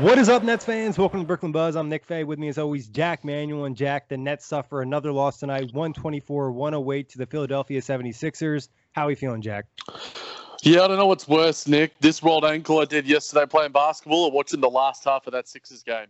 What is up, Nets fans? Welcome to Brooklyn Buzz. I'm Nick Fay. With me, as always, Jack Manuel and Jack. The Nets suffer another loss tonight, 124 108 to the Philadelphia 76ers. How are we feeling, Jack? Yeah, I don't know what's worse, Nick. This rolled ankle I did yesterday playing basketball or watching the last half of that Sixers game.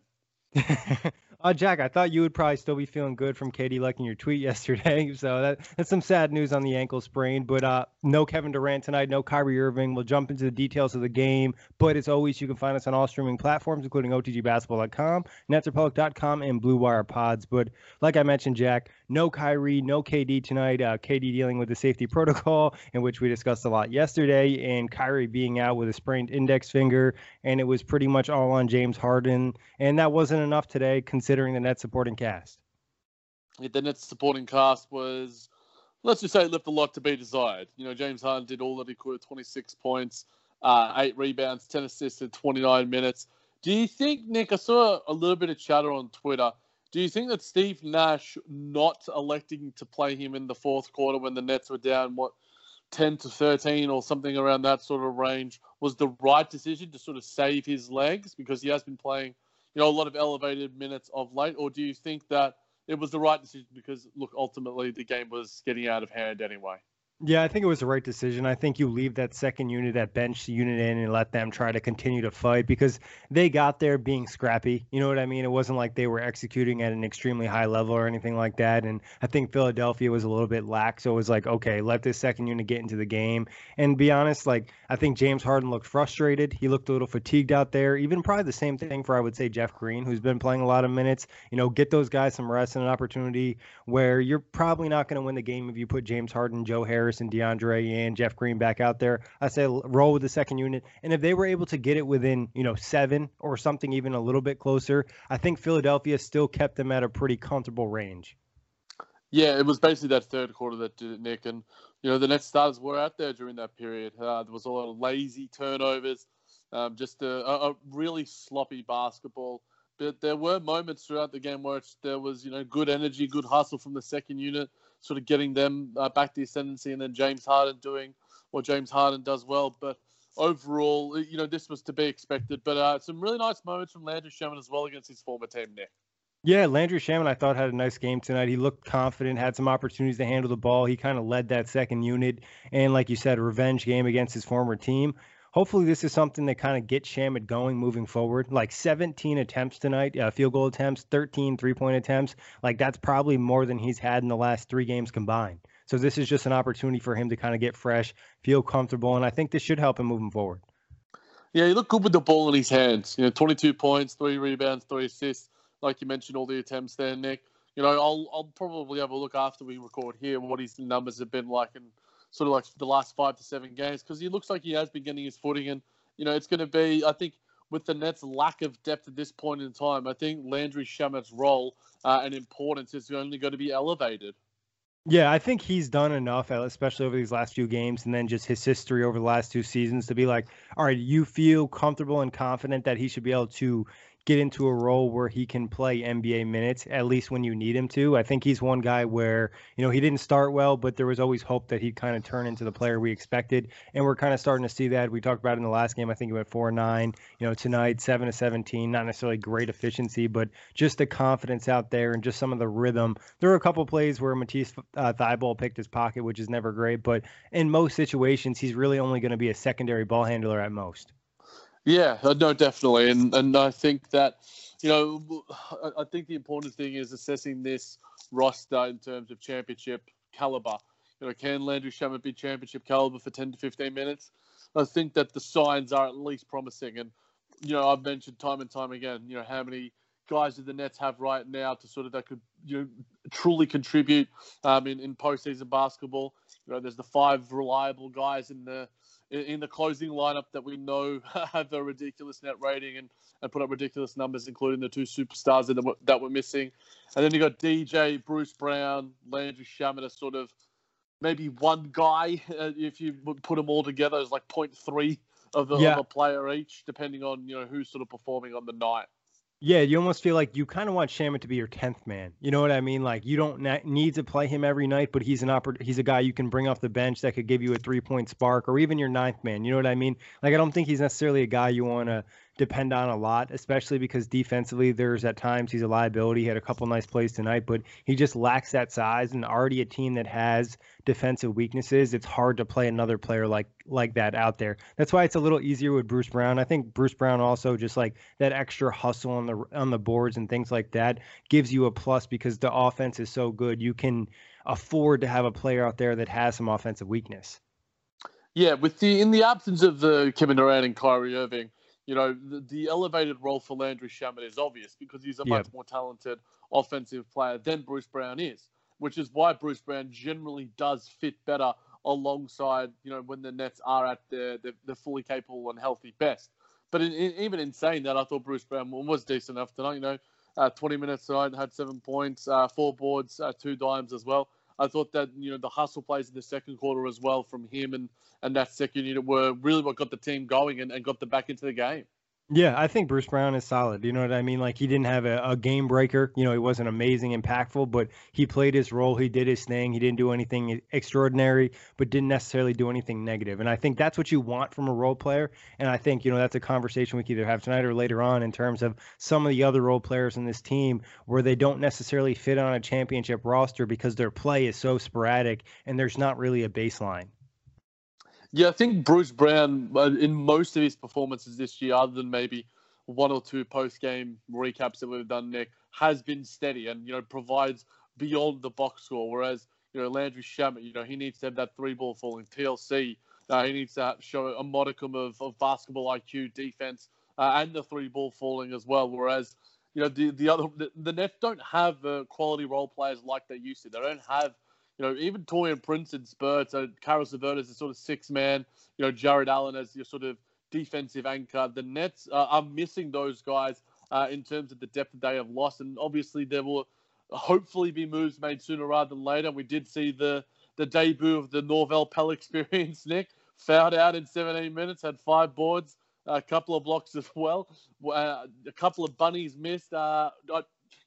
Uh, Jack, I thought you would probably still be feeling good from KD liking your tweet yesterday. So that, that's some sad news on the ankle sprain. But uh, no Kevin Durant tonight, no Kyrie Irving. We'll jump into the details of the game. But as always, you can find us on all streaming platforms, including OTGBasketball.com, NetsRepublic.com, and Blue Wire Pods. But like I mentioned, Jack, no Kyrie, no KD tonight. Uh, KD dealing with the safety protocol, in which we discussed a lot yesterday, and Kyrie being out with a sprained index finger. And it was pretty much all on James Harden. And that wasn't enough today, considering the net supporting cast. Yeah, the net supporting cast was, let's just say, left a lot to be desired. You know, James Harden did all that he could, 26 points, uh, eight rebounds, 10 assists in 29 minutes. Do you think, Nick, I saw a little bit of chatter on Twitter. Do you think that Steve Nash not electing to play him in the fourth quarter when the Nets were down, what, 10 to 13 or something around that sort of range was the right decision to sort of save his legs because he has been playing, you know, a lot of elevated minutes of late? Or do you think that it was the right decision because, look, ultimately the game was getting out of hand anyway? Yeah, I think it was the right decision. I think you leave that second unit, that bench unit in, and let them try to continue to fight because they got there being scrappy. You know what I mean? It wasn't like they were executing at an extremely high level or anything like that. And I think Philadelphia was a little bit lax. So it was like, okay, let this second unit get into the game. And be honest, like I think James Harden looked frustrated. He looked a little fatigued out there. Even probably the same thing for I would say Jeff Green, who's been playing a lot of minutes. You know, get those guys some rest and an opportunity where you're probably not going to win the game if you put James Harden, Joe Harris and DeAndre and Jeff Green back out there. I say roll with the second unit. And if they were able to get it within, you know, seven or something even a little bit closer, I think Philadelphia still kept them at a pretty comfortable range. Yeah, it was basically that third quarter that did it, Nick. And, you know, the Nets starters were out there during that period. Uh, there was a lot of lazy turnovers, um, just a, a really sloppy basketball. But there were moments throughout the game where there was, you know, good energy, good hustle from the second unit, sort of getting them uh, back the ascendancy, and then James Harden doing what James Harden does well. But overall, you know, this was to be expected. But uh, some really nice moments from Landry Shamet as well against his former team, Nick. Yeah, Landry Shamet, I thought had a nice game tonight. He looked confident, had some opportunities to handle the ball. He kind of led that second unit, and like you said, revenge game against his former team hopefully this is something that kind of gets Shamet going moving forward. Like 17 attempts tonight, uh, field goal attempts, 13 three point attempts. Like that's probably more than he's had in the last three games combined. So this is just an opportunity for him to kind of get fresh, feel comfortable, and I think this should help him moving forward. Yeah, he looked good with the ball in his hands. You know, 22 points, three rebounds, three assists. Like you mentioned, all the attempts there, Nick. You know, I'll I'll probably have a look after we record here what his numbers have been like in sort of like the last five to seven games because he looks like he has been getting his footing and you know it's going to be I think with the Nets' lack of depth at this point in time, I think Landry Shamet's role uh, and importance is only going to be elevated. Yeah, I think he's done enough, especially over these last few games, and then just his history over the last two seasons to be like, all right, you feel comfortable and confident that he should be able to get into a role where he can play NBA minutes at least when you need him to. I think he's one guy where, you know, he didn't start well, but there was always hope that he'd kind of turn into the player we expected. And we're kind of starting to see that. We talked about in the last game. I think he went 4 9. You know, tonight, 7 to 17. Not necessarily great efficiency, but just the confidence out there and just some of the rhythm. There were a couple plays where Matisse uh, Thybulle picked his pocket, which is never great. But in most situations, he's really only going to be a secondary ball handler at most. Yeah, uh, no, definitely, and and I think that you know, I think the important thing is assessing this roster in terms of championship caliber. You know, can Landry Shamet be championship caliber for ten to fifteen minutes? I think that the signs are at least promising, and you know, I've mentioned time and time again, you know, how many guys do the Nets have right now to sort of that could you know truly contribute um, in in postseason basketball. You know, there's the five reliable guys in the in the closing lineup that we know have a ridiculous net rating and, and put up ridiculous numbers, including the two superstars that were, that were missing. And then you got DJ, Bruce Brown, Landry Shamet as sort of maybe one guy, uh, if you put them all together, is like 0.3 of, the, yeah. of a player each, depending on you know who's sort of performing on the night. Yeah, you almost feel like you kind of want Shamet to be your tenth man. You know what I mean? Like you don't need to play him every night, but he's an oppor- he's a guy you can bring off the bench that could give you a three point spark, or even your ninth man. You know what I mean? Like I don't think he's necessarily a guy you want to depend on a lot, especially because defensively, there's at times he's a liability. He had a couple nice plays tonight, but he just lacks that size. And already a team that has defensive weaknesses, it's hard to play another player like like that out there. That's why it's a little easier with Bruce Brown. I think Bruce Brown also just like that extra hustle on the on the boards and things like that gives you a plus because the offense is so good. You can afford to have a player out there that has some offensive weakness. Yeah, with the in the absence of the Kevin Durant and Kyrie Irving, you know, the, the, elevated role for Landry Shamet is obvious because he's a much more talented offensive player than Bruce Brown is, which is why Bruce Brown generally does fit better alongside, you know, when the Nets are at their, their, their fully capable and healthy best. But in, in, even in saying that, I thought Bruce Brown was decent enough tonight. You know, uh, 20 minutes tonight, had seven points, uh, four boards, uh, two dimes as well. I thought that you know the hustle plays in the second quarter as well from him and and that second unit were really what got the team going and, and got them back into the game. Yeah, I think Bruce Brown is solid. You know what I mean? Like he didn't have a, a, game breaker. You know, he wasn't amazing, impactful, but he played his role. He did his thing. He didn't do anything extraordinary, but didn't necessarily do anything negative. And I think that's what you want from a role player. And I think you know that's a conversation we can either have tonight or later on in terms of some of the other role players in this team where they don't necessarily fit on a championship roster because their play is so sporadic and there's not really a baseline. Yeah, I think Bruce Brown, uh, in most of his performances this year, other than maybe one or two post game recaps that we've done, Nick, has been steady and, you know, provides beyond the box score. Whereas, you know, Landry Shamet, you know, he needs to have that three ball falling TLC. Uh, he needs to show a modicum of, of basketball IQ, defense, uh, and the three ball falling as well. Whereas, you know, the, the other, the, the Nets don't have uh, quality role players like they used to. They don't have you know, even Taurean Prince and Spurts, uh, Caris LeVert as a sort of six man, you know, Jarrett Allen as your sort of defensive anchor. The Nets uh, are missing those guys uh, in terms of the depth that they have lost. And obviously, there will hopefully be moves made sooner rather than later. We did see the, the debut of the Norvel Pelle experience, Nick. Fouled out in 17 minutes, had five boards, a couple of blocks as well, uh, a couple of bunnies missed.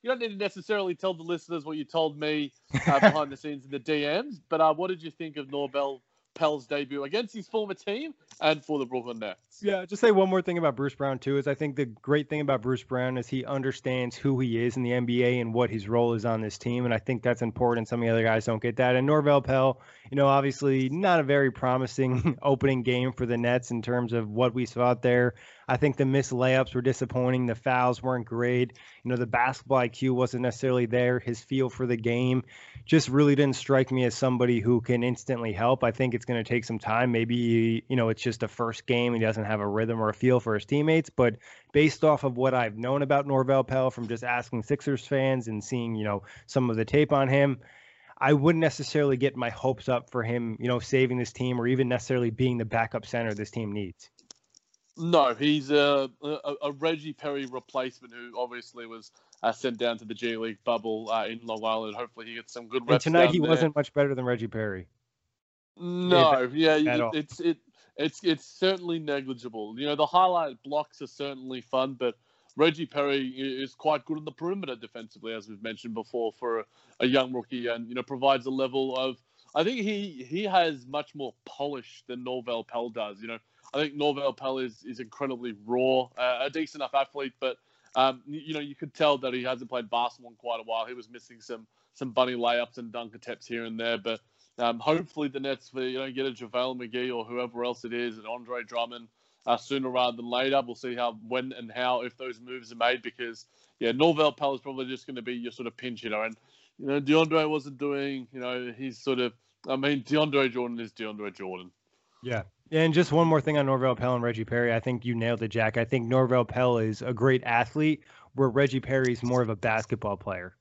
You don't need to necessarily tell the listeners what you told me uh, behind the scenes in the DMs, but uh, what did you think of Norvel Pelle's debut against his former team and for the Brooklyn Nets. Yeah, just say one more thing about Bruce Brown too. Is I think the great thing about Bruce Brown is he understands who he is in the NBA and what his role is on this team, and I think that's important. Some of the other guys don't get that. And Norvel Pelle, you know, obviously not a very promising opening game for the Nets in terms of what we saw out there. I think the missed layups were disappointing. The fouls weren't great. You know, the basketball IQ wasn't necessarily there. His feel for the game just really didn't strike me as somebody who can instantly help. I think it's going to take some time. Maybe, you know, it's just a first game. He doesn't have a rhythm or a feel for his teammates. But based off of what I've known about Norvel Pelle from just asking Sixers fans and seeing, you know, some of the tape on him, I wouldn't necessarily get my hopes up for him, you know, saving this team or even necessarily being the backup center this team needs. No, he's a, a, a Reggie Perry replacement who obviously was uh, sent down to the G League bubble uh, in Long Island. Hopefully, he gets some good reps. And tonight, he there. wasn't much better than Reggie Perry. No, yeah, it, it's it it's it's certainly negligible. You know, the highlight blocks are certainly fun, but Reggie Perry is quite good on the perimeter defensively, as we've mentioned before, for a, a young rookie, and you know provides a level of. I think he he has much more polish than Norvel Pelle does. You know, I think Norvel Pelle is is incredibly raw, uh, a decent enough athlete, but um, you, know you could tell that he hasn't played basketball in quite a while. He was missing some some bunny layups and dunk attempts here and there, but um, hopefully the Nets, for, you know, get a JaVale McGee or whoever else it is, and Andre Drummond uh, sooner rather than later. We'll see how, when, and how if those moves are made because yeah, Norvel Pelle is probably just going to be your sort of pinch hitter, and you know DeAndre wasn't doing, you know, he's sort of, I mean, DeAndre Jordan is DeAndre Jordan. Yeah. And just one more thing on Norvel Pelle and Reggie Perry. I think you nailed it, Jack. I think Norvel Pelle is a great athlete, where Reggie Perry is more of a basketball player.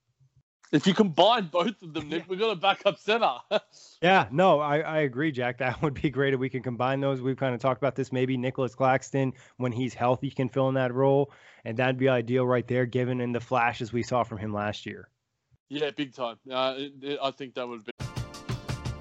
If you combine both of them, Nick, we've got a backup center. yeah, no, I, I agree, Jack. That would be great if we can combine those. We've kind of talked about this. Maybe Nicholas Claxton, when he's healthy, can fill in that role. And that'd be ideal right there, given in the flashes we saw from him last year. Yeah, big time. Uh, I think that would be.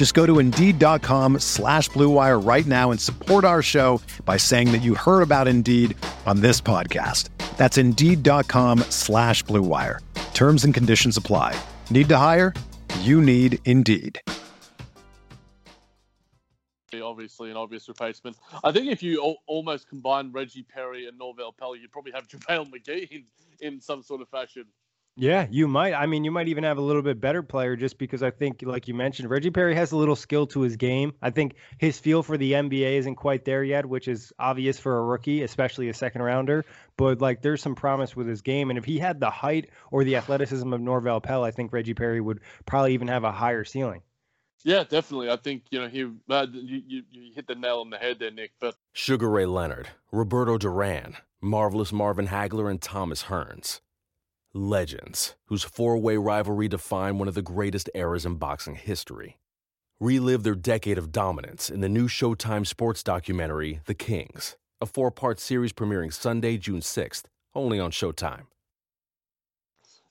Just go to Indeed.com slash BlueWire right now and support our show by saying that you heard about Indeed on this podcast. That's Indeed.com slash BlueWire. Terms and conditions apply. Need to hire? You need Indeed obviously an obvious replacement. I think if you almost combine Reggie Perry and Norvel Pelle, you'd probably have JaVale McGee in, in some sort of fashion. Yeah, you might. I mean, you might even have a little bit better player just because I think, like you mentioned, Reggie Perry has a little skill to his game. I think his feel for the NBA isn't quite there yet, which is obvious for a rookie, especially a second rounder. But like, there's some promise with his game, and if he had the height or the athleticism of Norvel Pelle, I think Reggie Perry would probably even have a higher ceiling. Yeah, definitely. I think you know he uh, you, you, you hit the nail on the head there, Nick. But Sugar Ray Leonard, Roberto Duran, Marvelous Marvin Hagler, and Thomas Hearns, legends whose four-way rivalry defined one of the greatest eras in boxing history. Relive their decade of dominance in the new Showtime sports documentary The Kings, a four-part series premiering Sunday, June sixth, only on Showtime.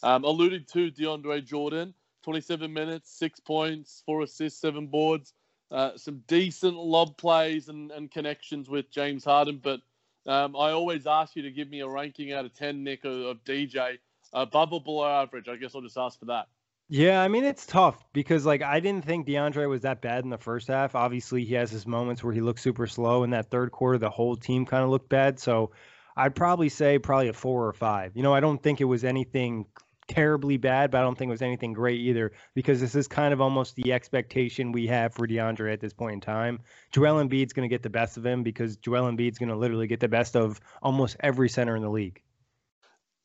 Um, alluding to DeAndre Jordan 27 minutes, six points, four assists, seven boards. Uh, some decent lob plays and, and connections with James Harden. But um, I always ask you to give me a ranking out of 10, Nick, of, of DJ. Above or below average? I guess I'll just ask for that. Yeah, I mean it's tough because like I didn't think DeAndre was that bad in the first half. Obviously, he has his moments where he looks super slow. In that third quarter, the whole team kind of looked bad. So I'd probably say probably a four or five. You know, I don't think it was anything terribly bad, but I don't think it was anything great either because this is kind of almost the expectation we have for DeAndre at this point in time. Joel Embiid's going to get the best of him because Joel Embiid's going to literally get the best of almost every center in the league.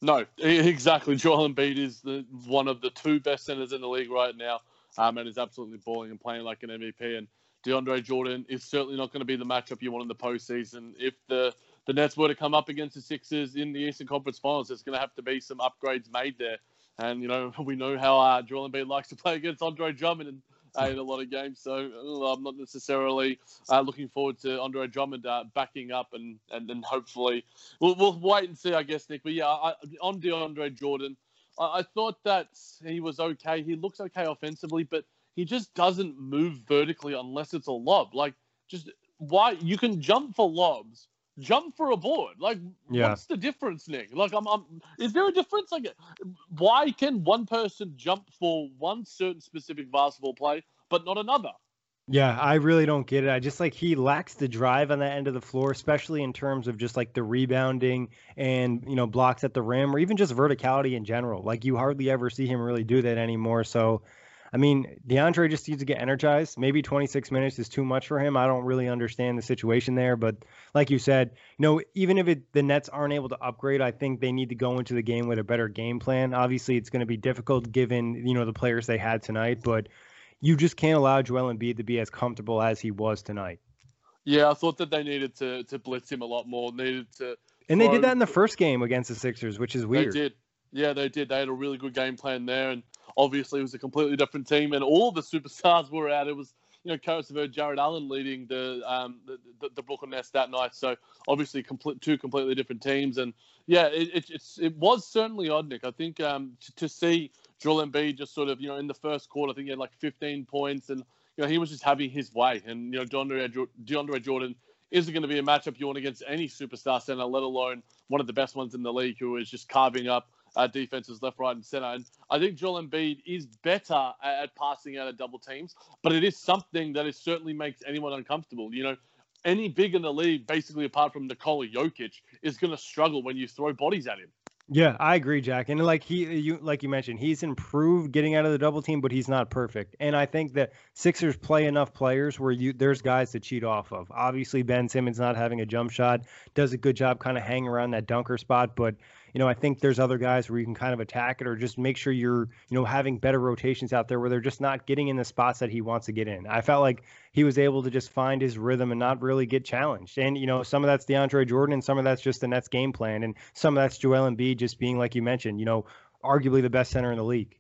No, exactly. Joel Embiid is the, one of the two best centers in the league right now, um, and is absolutely balling and playing like an MVP. And DeAndre Jordan is certainly not going to be the matchup you want in the postseason. If the the Nets were to come up against the Sixers in the Eastern Conference Finals, there's going to have to be some upgrades made there. And you know we know how uh, Joel Embiid likes to play against Andre Drummond and uh, a lot of games. So uh, I'm not necessarily uh, looking forward to Andre Drummond uh, backing up, and and then hopefully we'll, we'll wait and see, I guess, Nick. But yeah, I, on DeAndre Jordan, I, I thought that he was okay. He looks okay offensively, but he just doesn't move vertically unless it's a lob. Like just why you can jump for lobs jump for a board. Like, yeah. what's the difference, Nick? Like, I'm, I'm, is there a difference? Like, why can one person jump for one certain specific basketball play, but not another? Yeah, I really don't get it. I just like he lacks the drive on that end of the floor, especially in terms of just like the rebounding and, you know, blocks at the rim or even just verticality in general. Like, you hardly ever see him really do that anymore. So, I mean, DeAndre just needs to get energized. Maybe 26 minutes is too much for him. I don't really understand the situation there, but like you said, you know, even if it, the Nets aren't able to upgrade, I think they need to go into the game with a better game plan. Obviously, it's going to be difficult given you know the players they had tonight, but you just can't allow Joel Embiid to be as comfortable as he was tonight. Yeah, I thought that they needed to to blitz him a lot more. Needed to, and they did that in the first game against the Sixers, which is weird. They did. Yeah, they did. They had a really good game plan there, and obviously it was a completely different team, and all the superstars were out. It was you know LeVert, Jarrett Allen leading the, um, the, the, Brooklyn Nets that night. So obviously complete, two completely different teams, and yeah, it, it, it was certainly odd, Nick. I think um, to, to see Joel Embiid just sort of you know in the first quarter, I think he had like 15 points, and you know he was just having his way, and you know DeAndre, DeAndre Jordan isn't going to be a matchup you want against any superstar center, let alone one of the best ones in the league who is just carving up uh, defenses left, right, and center. And I think Joel Embiid is better at, at passing out of double teams, but it is something that it certainly makes anyone uncomfortable. You know, any big in the league, basically apart from Nikola Jokic, is going to struggle when you throw bodies at him. Yeah, I agree, Jack. And like he, you, like you mentioned, he's improved getting out of the double team, but he's not perfect. And I think that Sixers play enough players where you there's guys to cheat off of. Obviously, Ben Simmons not having a jump shot does a good job, kind of hanging around that dunker spot, but you know, I think there's other guys where you can kind of attack it or just make sure you're, you know, having better rotations out there where they're just not getting in the spots that he wants to get in. I felt like he was able to just find his rhythm and not really get challenged. And, you know, some of that's DeAndre Jordan and some of that's just the Nets game plan. And some of that's Joel Embiid just being, like you mentioned, you know, arguably the best center in the league.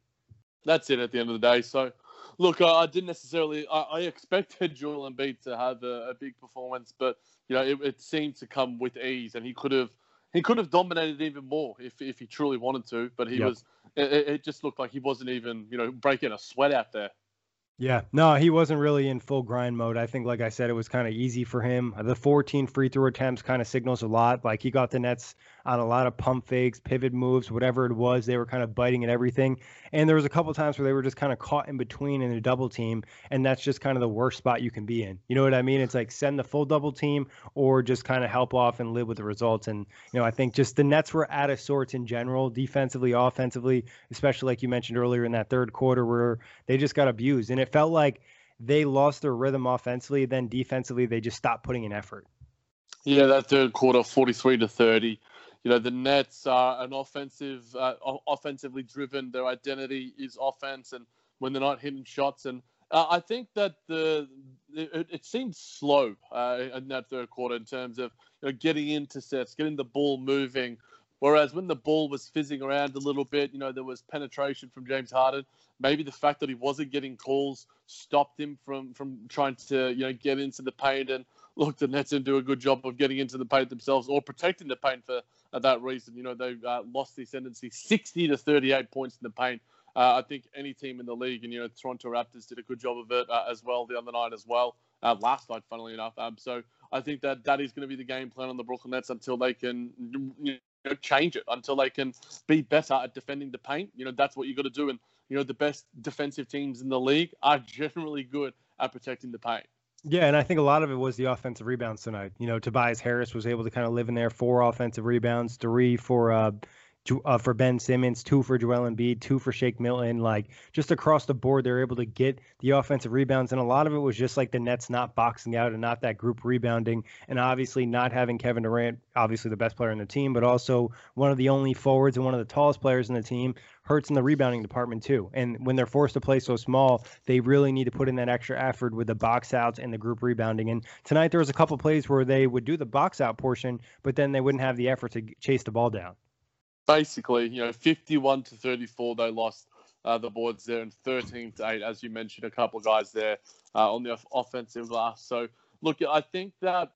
That's it at the end of the day. So, look, I didn't necessarily. I, I expected Joel Embiid to have a, a, big performance, but you know, it, it, seemed to come with ease, and he could have he could have dominated even more if, if he truly wanted to, but he yep. was. It, it, just looked like he wasn't even you know breaking a sweat out there. Yeah, no, he wasn't really in full grind mode. I think, like I said, it was kind of easy for him. The 14 free throw attempts kind of signals a lot. Like he got the Nets on a lot of pump fakes, pivot moves, whatever it was. They were kind of biting at everything. And there was a couple times where they were just kind of caught in between in a double team, and that's just kind of the worst spot you can be in. You know what I mean? It's like send the full double team or just kind of help off and live with the results. And you know, I think just the Nets were out of sorts in general, defensively, offensively, especially like you mentioned earlier in that third quarter where they just got abused, and it felt like they lost their rhythm offensively. Then defensively, they just stopped putting in effort. Yeah, that third quarter, forty-three to thirty you know the Nets are an offensive, uh, offensively driven. Their identity is offense, and when they're not hitting shots, and uh, I think that the it, it seemed slow uh, in that third quarter in terms of you know, getting into sets, getting the ball moving. Whereas when the ball was fizzing around a little bit, you know, there was penetration from James Harden. Maybe the fact that he wasn't getting calls stopped him from from trying to you know get into the paint. And look, the Nets didn't do a good job of getting into the paint themselves or protecting the paint for that reason. You know, they uh, lost the ascendancy 60 to 38 points in the paint. Uh, I think any team in the league, and you know, Toronto Raptors did a good job of it uh, as well the other night as well. Uh, last night, funnily enough. Um, so I think that that is going to be the game plan on the Brooklyn Nets until they can you know, change it, until they can be better at defending the paint. You know, that's what you got to do. And you know, the best defensive teams in the league are generally good at protecting the paint. Yeah, and I think a lot of it was the offensive rebounds tonight. You know, Tobias Harris was able to kind of live in there, four offensive rebounds, three for uh, uh, for Ben Simmons, two for Joel Embiid, two for Shake Milton. Like just across the board, they're able to get the offensive rebounds, and a lot of it was just like the Nets not boxing out and not that group rebounding, and obviously not having Kevin Durant, obviously the best player in the team, but also one of the only forwards and one of the tallest players in the team, hurts in the rebounding department too. And when they're forced to play so small, they really need to put in that extra effort with the box outs and the group rebounding. And tonight there was a couple plays where they would do the box out portion, but then they wouldn't have the effort to chase the ball down. Basically, you know, 51 to 34, they lost uh, the boards there, and 13 to 8, as you mentioned, a couple of guys there uh, on the offensive glass. So, look, I think that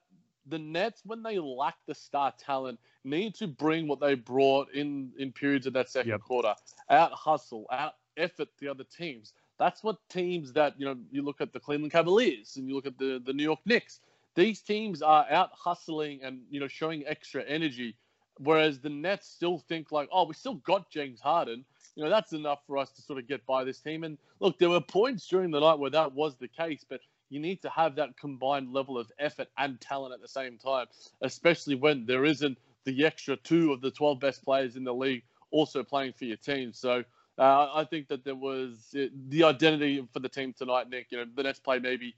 the Nets, when they lack the star talent, need to bring what they brought in in periods of that second yep. quarter, out hustle, out effort the other teams. That's what teams that you know you look at the Cleveland Cavaliers and you look at the the New York Knicks. These teams are out hustling and you know showing extra energy, whereas the Nets still think like, oh, we still got James Harden. You know that's enough for us to sort of get by this team. And look, there were points during the night where that was the case, but you need to have that combined level of effort and talent at the same time, especially when there isn't the extra two of the 12 best players in the league also playing for your team. So uh, I think that there was uh, the identity for the team tonight, Nick. You know, the Nets play maybe,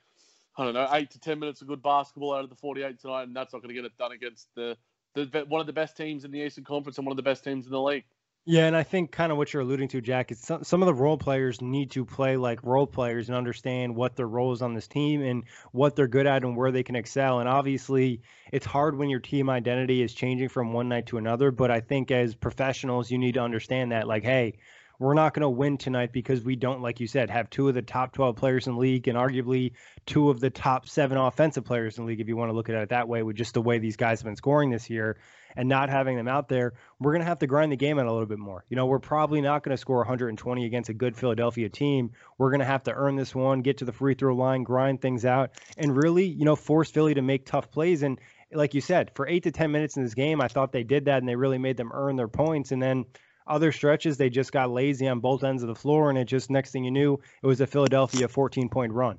I don't know, eight to 10 minutes of good basketball out of the 48 tonight, and that's not going to get it done against the, the one of the best teams in the Eastern Conference and one of the best teams in the league. Yeah, and I think kind of what you're alluding to, Jack, is some, some of the role players need to play like role players and understand what their role is on this team and what they're good at and where they can excel. And obviously, it's hard when your team identity is changing from one night to another. But I think as professionals, you need to understand that, like, hey, we're not going to win tonight because we don't, like you said, have two of the top 12 players in the league and arguably two of the top seven offensive players in the league, if you want to look at it that way, with just the way these guys have been scoring this year and not having them out there. We're going to have to grind the game out a little bit more. You know, we're probably not going to score 120 against a good Philadelphia team. We're going to have to earn this one, get to the free throw line, grind things out, and really, you know, force Philly to make tough plays. And like you said, for eight to 10 minutes in this game, I thought they did that and they really made them earn their points. And then other stretches, they just got lazy on both ends of the floor, and it just next thing you knew, it was a Philadelphia 14 point run.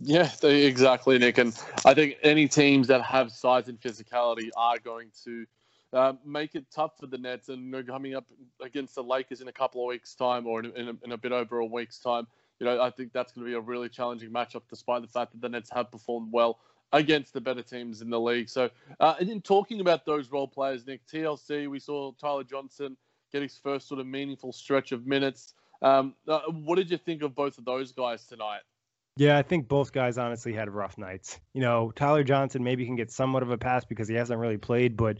Yeah, they, exactly, Nick. And I think any teams that have size and physicality are going to uh, make it tough for the Nets. And you know, coming up against the Lakers in a couple of weeks' time, or in, in, a, in a bit over a week's time, you know, I think that's going to be a really challenging matchup, despite the fact that the Nets have performed well against the better teams in the league. So, uh, and in talking about those role players, Nick, TLC, we saw Tyler Johnson get his first sort of meaningful stretch of minutes. Um, uh, what did you think of both of those guys tonight? Yeah, I think both guys honestly had rough nights. You know, Tyler Johnson maybe can get somewhat of a pass because he hasn't really played, but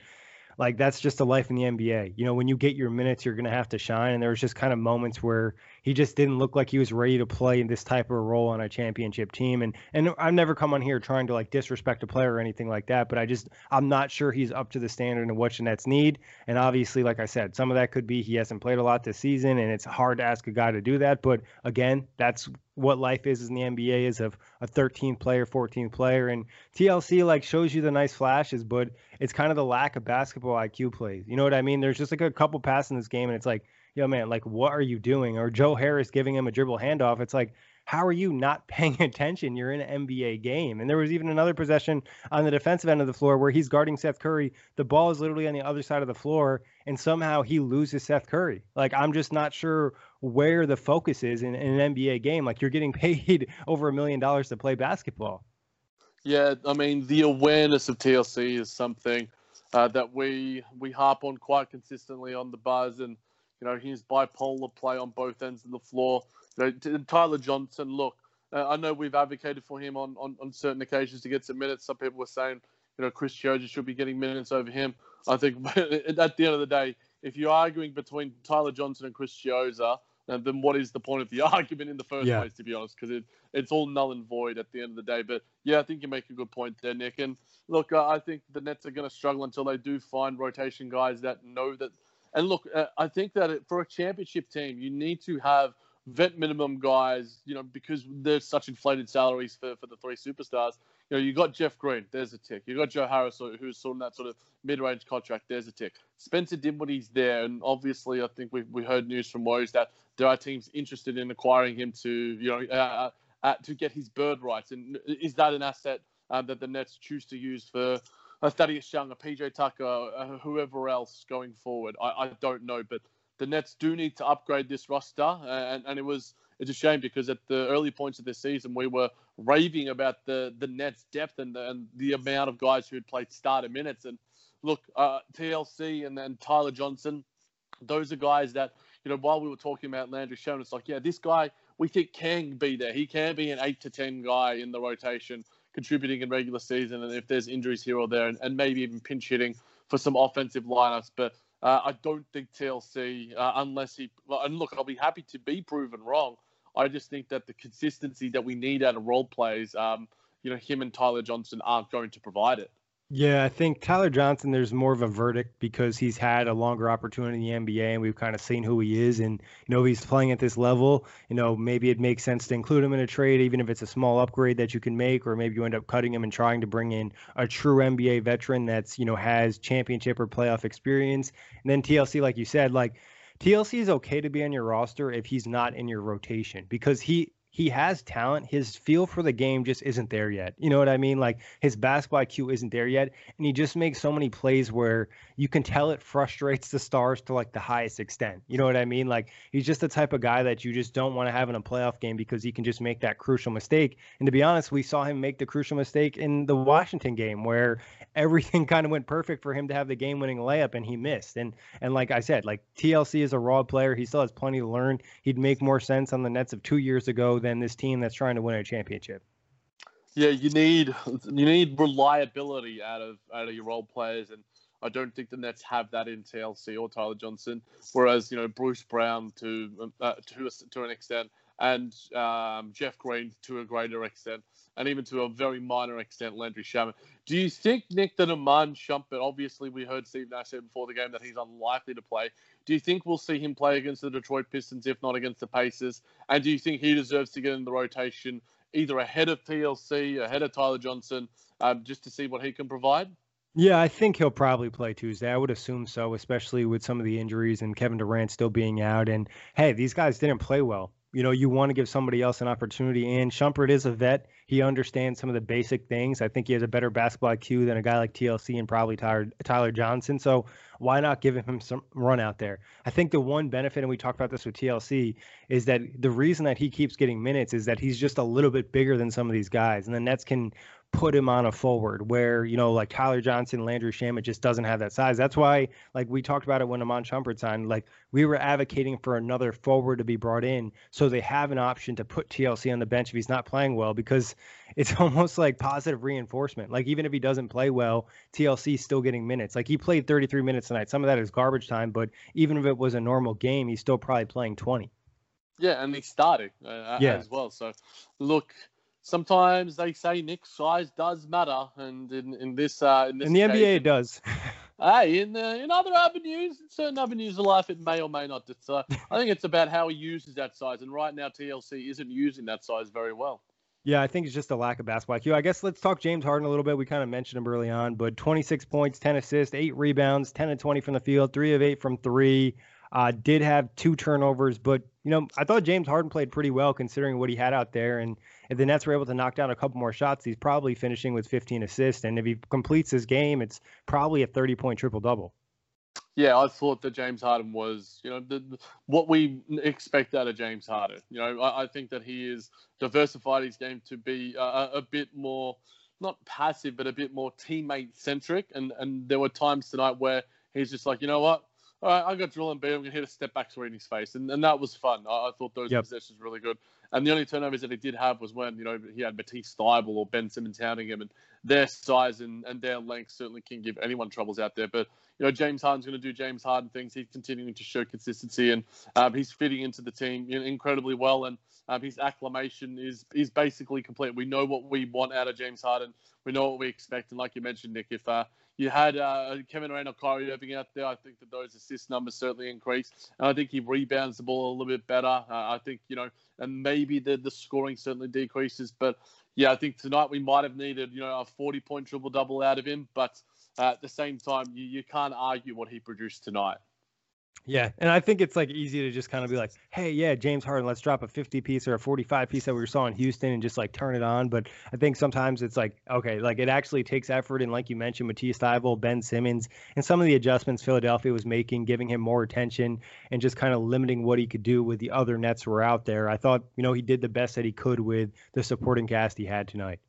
like that's just a life in the NBA. You know, when you get your minutes, you're going to have to shine. And there was just kind of moments where he just didn't look like he was ready to play in this type of a role on a championship team. And and I've never come on here trying to like disrespect a player or anything like that, but I just I'm not sure he's up to the standard of what the Nets need. And obviously, like I said, some of that could be he hasn't played a lot this season, and it's hard to ask a guy to do that. But again, that's what life is in the NBA is of a 13th player, 14th player, and TLC like shows you the nice flashes, but it's kind of the lack of basketball IQ plays. You know what I mean? There's just like a couple passes in this game, and it's like, yo, man, like what are you doing? Or Joe Harris giving him a dribble handoff. It's like, how are you not paying attention? You're in an NBA game. And there was even another possession on the defensive end of the floor where he's guarding Seth Curry. The ball is literally on the other side of the floor, and somehow he loses Seth Curry. Like, I'm just not sure where the focus is in, in an NBA game. Like, you're getting paid over a million dollars to play basketball. Yeah, I mean, the awareness of TLC is something uh, that we we harp on quite consistently on the buzz, and you know his bipolar play on both ends of the floor. You know, Tyler Johnson, look, uh, I know we've advocated for him on, on, on certain occasions to get some minutes. Some people were saying, you know, Chris Chiozza should be getting minutes over him. I think at the end of the day, if you're arguing between Tyler Johnson and Chris Chiozza, then what is the point of the argument in the first yeah. place, to be honest? Because it, it's all null and void at the end of the day. But yeah, I think you make a good point there, Nick. And look, uh, I think the Nets are going to struggle until they do find rotation guys that know that. And look, uh, I think that it, for a championship team, you need to have vet minimum guys, you know, because there's such inflated salaries for, for the three superstars you know, you got Jeff Green, there's a tick. You got Joe Harris, who's sort of that sort of mid-range contract, there's a tick. Spencer Dinwiddie's there, and obviously, I think we we heard news from Woj that there are teams interested in acquiring him to, you know, uh, uh, to get his bird rights. And is that an asset uh, that the Nets choose to use for uh, Thaddeus Young, a PJ Tucker, uh, whoever else going forward? I, I don't know, but the Nets do need to upgrade this roster, and, and it was it's a shame because at the early points of this season we were raving about the the Nets' depth and the, and the amount of guys who had played starter minutes. And look, uh, TLC and then Tyler Johnson, those are guys that you know while we were talking about Landry Shamet, it's like yeah, this guy we think can be there. He can be an eight to ten guy in the rotation, contributing in regular season, and if there's injuries here or there, and, and maybe even pinch hitting for some offensive lineups. But uh, I don't think TLC, uh, unless he, and look, I'll be happy to be proven wrong. I just think that the consistency that we need out of role plays, um, you know, him and Tyler Johnson aren't going to provide it. Yeah, I think Tyler Johnson, there's more of a verdict because he's had a longer opportunity in the NBA and we've kind of seen who he is. And, you know, he's playing at this level, you know, maybe it makes sense to include him in a trade, even if it's a small upgrade that you can make, or maybe you end up cutting him and trying to bring in a true NBA veteran that's, you know, has championship or playoff experience. And then TLC, like you said, like, TLC is okay to be on your roster if he's not in your rotation because he he has talent. His feel for the game just isn't there yet. You know what I mean? Like his basketball IQ isn't there yet. And he just makes so many plays where you can tell it frustrates the stars to like the highest extent. You know what I mean? Like he's just the type of guy that you just don't want to have in a playoff game because he can just make that crucial mistake. And to be honest, we saw him make the crucial mistake in the Washington game where everything kind of went perfect for him to have the game winning layup and he missed. And and like I said, like TLC is a raw player. He still has plenty to learn. He'd make more sense on the Nets of two years ago than this team that's trying to win a championship. Yeah, you need you need reliability out of out of your role players, and I don't think the Nets have that in TLC or Tyler Johnson. Whereas you know Bruce Brown to uh, to to an extent, and um, Jeff Green to a greater extent, and even to a very minor extent, Landry Shamet. Do you think, Nick, that Iman Shumpert, obviously we heard Steve Nash say before the game that he's unlikely to play. Do you think we'll see him play against the Detroit Pistons, if not against the Pacers? And do you think he deserves to get in the rotation either ahead of TLC, ahead of Tyler Johnson, um, just to see what he can provide? Yeah, I think he'll probably play Tuesday. I would assume so, especially with some of the injuries and Kevin Durant still being out. And hey, these guys didn't play well you know, you want to give somebody else an opportunity. And Shumpert is a vet. He understands some of the basic things. I think he has a better basketball IQ than a guy like TLC and probably Tyler, Tyler Johnson. So why not give him some run out there? I think the one benefit, and we talked about this with TLC, is that the reason that he keeps getting minutes is that he's just a little bit bigger than some of these guys. And the Nets can put him on a forward where, you know, like Tyler Johnson, Landry Shamet just doesn't have that size. That's why, like we talked about it when Iman Shumpert signed, like we were advocating for another forward to be brought in so they have an option to put TLC on the bench if he's not playing well because it's almost like positive reinforcement. Like even if he doesn't play well, TLC is still getting minutes. Like he played 33 minutes tonight. Some of that is garbage time, but even if it was a normal game, he's still probably playing 20. Yeah, and he's starting uh, yeah. as well. So look, sometimes they say Nick size does matter, and in, in this uh, in, this in the occasion, NBA it does. hey, in the, in other avenues, in certain avenues of life, it may or may not. So I think it's about how he uses that size, and right now TLC isn't using that size very well. Yeah, I think it's just a lack of basketball IQ. I guess let's talk James Harden a little bit. We kind of mentioned him early on, but 26 points, 10 assists, eight rebounds, 10 and 20 from the field, three of eight from three. Uh, did have two turnovers, but you know I thought James Harden played pretty well considering what he had out there, and if the Nets were able to knock down a couple more shots, he's probably finishing with 15 assists. And if he completes his game, it's probably a 30 point triple double. Yeah, I thought that James Harden was, you know, the, what we expect out of James Harden. You know, I, I think that he is diversified his game to be uh, a, a bit more, not passive, but a bit more teammate centric. And and there were times tonight where he's just like, you know what, all right, I got drill and beat. I'm gonna hit a step back three in his face, and, and that was fun. I, I thought those yep. possessions really good. And the only turnovers that he did have was when, you know, he had Matisse Thybulle or Ben Simmons hounding him. And their size and, and their length certainly can give anyone troubles out there. But, you know, James Harden's going to do James Harden things. He's continuing to show consistency and um, he's fitting into the team incredibly well. And um, his acclamation is is basically complete. We know what we want out of James Harden. We know what we expect. And like you mentioned, Nick, if uh, you had uh, Kevin Kyrie Irving out there, I think that those assist numbers certainly increase. And I think he rebounds the ball a little bit better. Uh, I think, you know, and maybe the, the scoring certainly decreases. But yeah, I think tonight we might have needed, you know, a 40 point triple double out of him. But uh, at the same time, you, you can't argue what he produced tonight. Yeah, and I think it's like easy to just kind of be like, "Hey, yeah, James Harden, let's drop a 50 piece or a 45 piece that we saw in Houston and just like turn it on." But I think sometimes it's like, okay, like it actually takes effort, and like you mentioned, Matisse Thybulle, Ben Simmons, and some of the adjustments Philadelphia was making, giving him more attention and just kind of limiting what he could do with the other Nets who were out there. I thought, you know, he did the best that he could with the supporting cast he had tonight.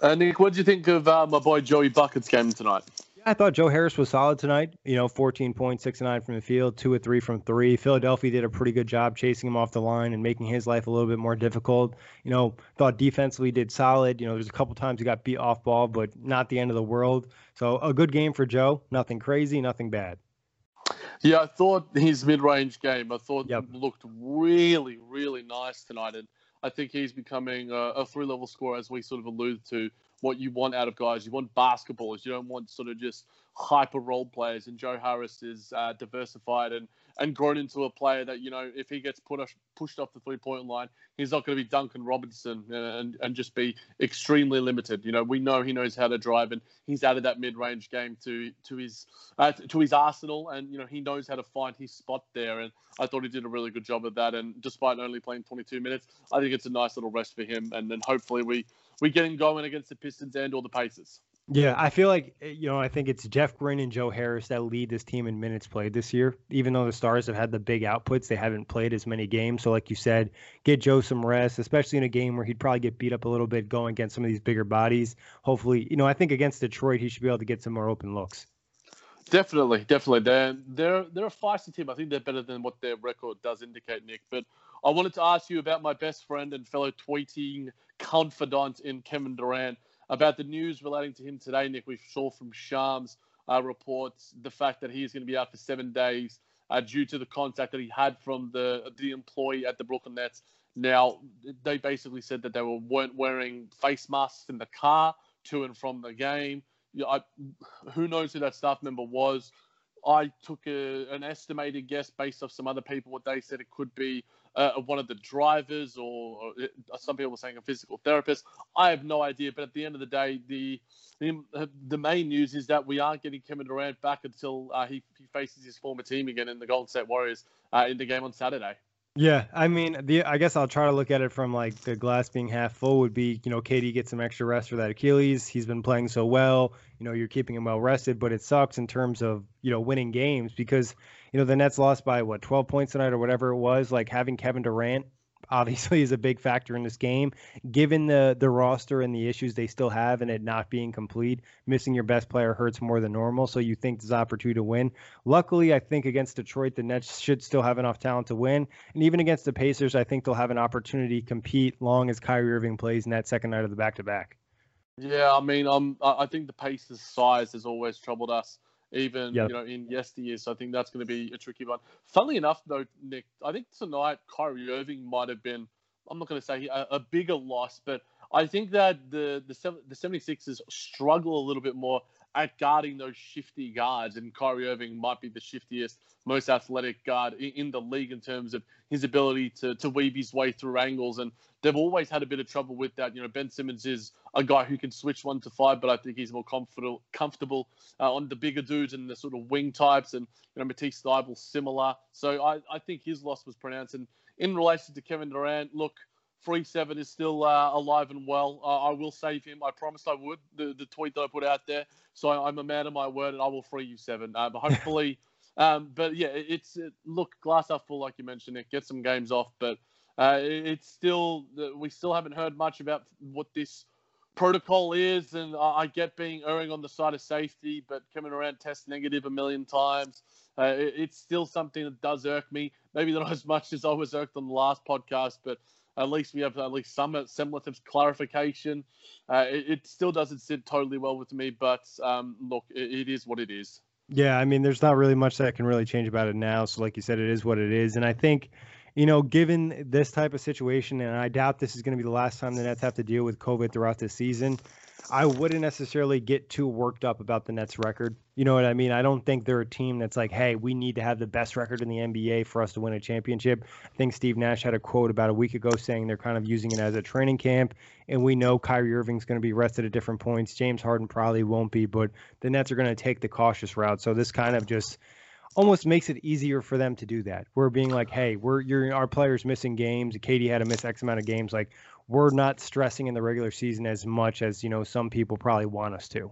Uh, Nick, what do you think of uh, my boy Joey Buckets game tonight? I thought Joe Harris was solid tonight. You know, 14 points, six and nine from the field, two or three from three. Philadelphia did a pretty good job chasing him off the line and making his life a little bit more difficult. You know, thought defensively did solid. You know, there's a couple times he got beat off ball, but not the end of the world. So a good game for Joe. Nothing crazy, nothing bad. Yeah, I thought his mid-range game, I thought yep. looked really, really nice tonight, and I think he's becoming a, a three-level scorer, as we sort of alluded to what you want out of guys. You want basketballers. You don't want sort of just hyper role players. And Joe Harris is uh, diversified and and grown into a player that you know if he gets put pushed off the three point line, he's not going to be Duncan Robinson and and just be extremely limited. You know, we know he knows how to drive, and he's added that mid range game to to his uh, to his arsenal, and you know he knows how to find his spot there. And I thought he did a really good job of that. And despite only playing 22 minutes, I think it's a nice little rest for him. And then hopefully we we get him going against the Pistons and or the Pacers. Yeah, I feel like eh, you know I think it's Jeff Green and Joe Harris that lead this team in minutes played this year. Even though the Stars have had the big outputs, they haven't played as many games. So, like you said, get Joe some rest, especially in a game where he'd probably get beat up a little bit going against some of these bigger bodies. Hopefully, you know I think against Detroit he should be able to get some more open looks. Definitely, definitely. They're they're they're a feisty team. I think they're better than what their record does indicate, Nick. But I wanted to ask you about my best friend and fellow tweeting confidant in Kevin Durant about the news relating to him today, Nick. We saw from Shams uh, reports the fact that he is going to be out for seven days uh, due to the contact that he had from the the employee at the Brooklyn Nets. Now, they basically said that they were, weren't wearing face masks in the car to and from the game. I, who knows who that staff member was? I took a, an estimated guess based off some other people. What they said it could be uh, one of the drivers, or, or uh, some people were saying a physical therapist. I have no idea. But at the end of the day, the the, the main news is that we aren't getting Kevin Durant back until uh, he, he faces his former team again in the Golden State Warriors uh, in the game on Saturday. Yeah, I mean, the I guess I'll try to look at it from like the glass being half full would be, you know, KD gets some extra rest for that Achilles. He's been playing so well, you know, you're keeping him well rested, but it sucks in terms of, you know, winning games because, you know, the Nets lost by what, 12 points tonight or whatever it was, like having Kevin Durant obviously is a big factor in this game. Given the the roster and the issues they still have and it not being complete, missing your best player hurts more than normal. So you think there's opportunity to win. Luckily, I think against Detroit, the Nets should still have enough talent to win. And even against the Pacers, I think they'll have an opportunity to compete long as Kyrie Irving plays in that second night of the back to back. Yeah, I mean, um, I think the Pacers' size has always troubled us even yep. you know in yesteryear. So I think that's going to be a tricky one. Funnily enough, though, Nick, I think tonight Kyrie Irving might have been. I'm not going to say a, a, bigger loss, but I think that the the the 76ers struggle a little bit more at guarding those shifty guards, and Kyrie Irving might be the shiftiest, most athletic guard in, the league in terms of his ability to, to weave his way through angles. And they've always had a bit of trouble with that. You know, Ben Simmons is a guy who can switch one to five, but I think he's more comfortable comfortable uh, on the bigger dudes and the sort of wing types. And you know, Matisse Thybulle similar. So I, I think his loss was pronounced. And in relation to Kevin Durant, look Free Seven is still uh, alive and well. Uh, I will save him. I promised I would. The, the tweet that I put out there. So I, am a man of my word, and I will free you Seven. But hopefully, um, but yeah, it's it, look glass half full, like you mentioned. It get some games off, but uh, it, it's still we still haven't heard much about what this protocol is, and I get being erring on the side of safety, but coming around test negative a million times. Uh, it, it's still something that does irk me. Maybe not as much as I was irked on the last podcast, but at least we have at least some semblance of clarification. Uh, it, it, still doesn't sit totally well with me, but um, look, it, it is what it is. Yeah, I mean, there's not really much that can really change about it now. So, like you said, it is what it is. And I think, you know, given this type of situation, and I doubt this is going to be the last time the Nets have to deal with COVID throughout the season, I wouldn't necessarily get too worked up about the Nets record. You know what I mean? I don't think they're a team that's like, hey, we need to have the best record in the NBA for us to win a championship. I think Steve Nash had a quote about a week ago saying they're kind of using it as a training camp. And we know Kyrie Irving's going to be rested at different points. James Harden probably won't be, but the Nets are going to take the cautious route. So this kind of just almost makes it easier for them to do that. We're being like, hey, we're you're our players missing games. KD had to miss X amount of games. Like we're not stressing in the regular season as much as you know some people probably want us to.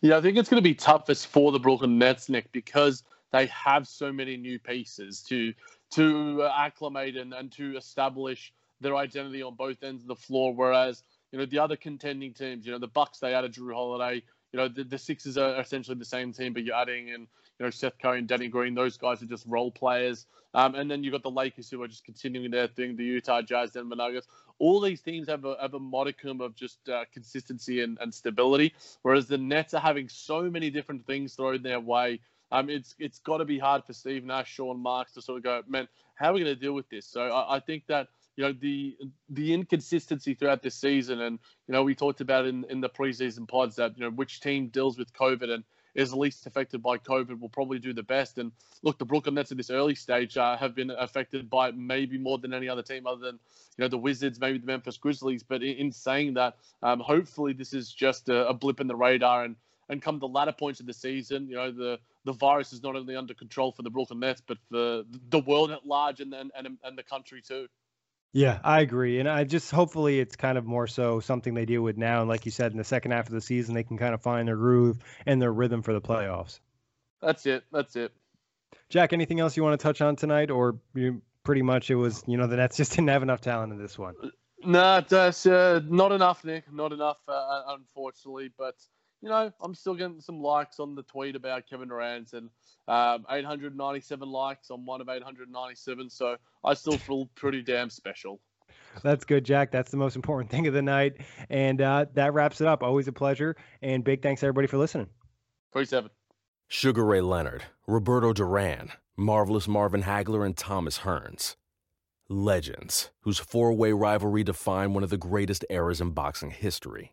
Yeah, I think it's going to be toughest for the Brooklyn Nets, Nick, because they have so many new pieces to to uh, acclimate and, and to establish their identity on both ends of the floor. Whereas you know the other contending teams, you know the Bucks, they added Jrue Holiday. you know the, the Sixers are essentially the same team, but you're adding in you know Seth Curry and Danny Green. Those guys are just role players. Um, and then you've got the Lakers who are just continuing their thing, the Utah Jazz, Denver Nuggets. All these teams have a, have a modicum of just uh, consistency and, and stability, whereas the Nets are having so many different things thrown their way. Um, it's it's got to be hard for Steve Nash, Sean Marks to sort of go, man, how are we going to deal with this? So I, I think that you know the the inconsistency throughout this season, and you know we talked about in in the preseason pods that you know which team deals with COVID and is least affected by COVID will probably do the best. And look, the Brooklyn Nets at this early stage uh, have been affected by maybe more than any other team, other than you know the Wizards, maybe the Memphis Grizzlies. But in, in saying that, um, hopefully this is just a, a blip in the radar and. And come the latter points of the season, you know the the virus is not only under control for the Brooklyn Nets, but for the world at large and and, and the country too. Yeah, I agree. And I just hopefully it's kind of more so something they deal with now. And like you said, in the second half of the season, they can kind of find their groove and their rhythm for the playoffs. That's it. That's it. Jack, anything else you want to touch on tonight? Or you pretty much it was, you know, the Nets just didn't have enough talent in this one? No, that's uh, not enough, Nick. Not enough, uh, unfortunately. But you know, I'm still getting some likes on the tweet about Kevin Durant and um, 897 likes on one of 897. So I still feel pretty damn special. That's good, Jack. That's the most important thing of the night. And uh, that wraps it up. Always a pleasure. And big thanks, everybody, for listening. 47. Sugar Ray Leonard, Roberto Duran, Marvelous Marvin Hagler, and Thomas Hearns. Legends, whose four way rivalry defined one of the greatest eras in boxing history.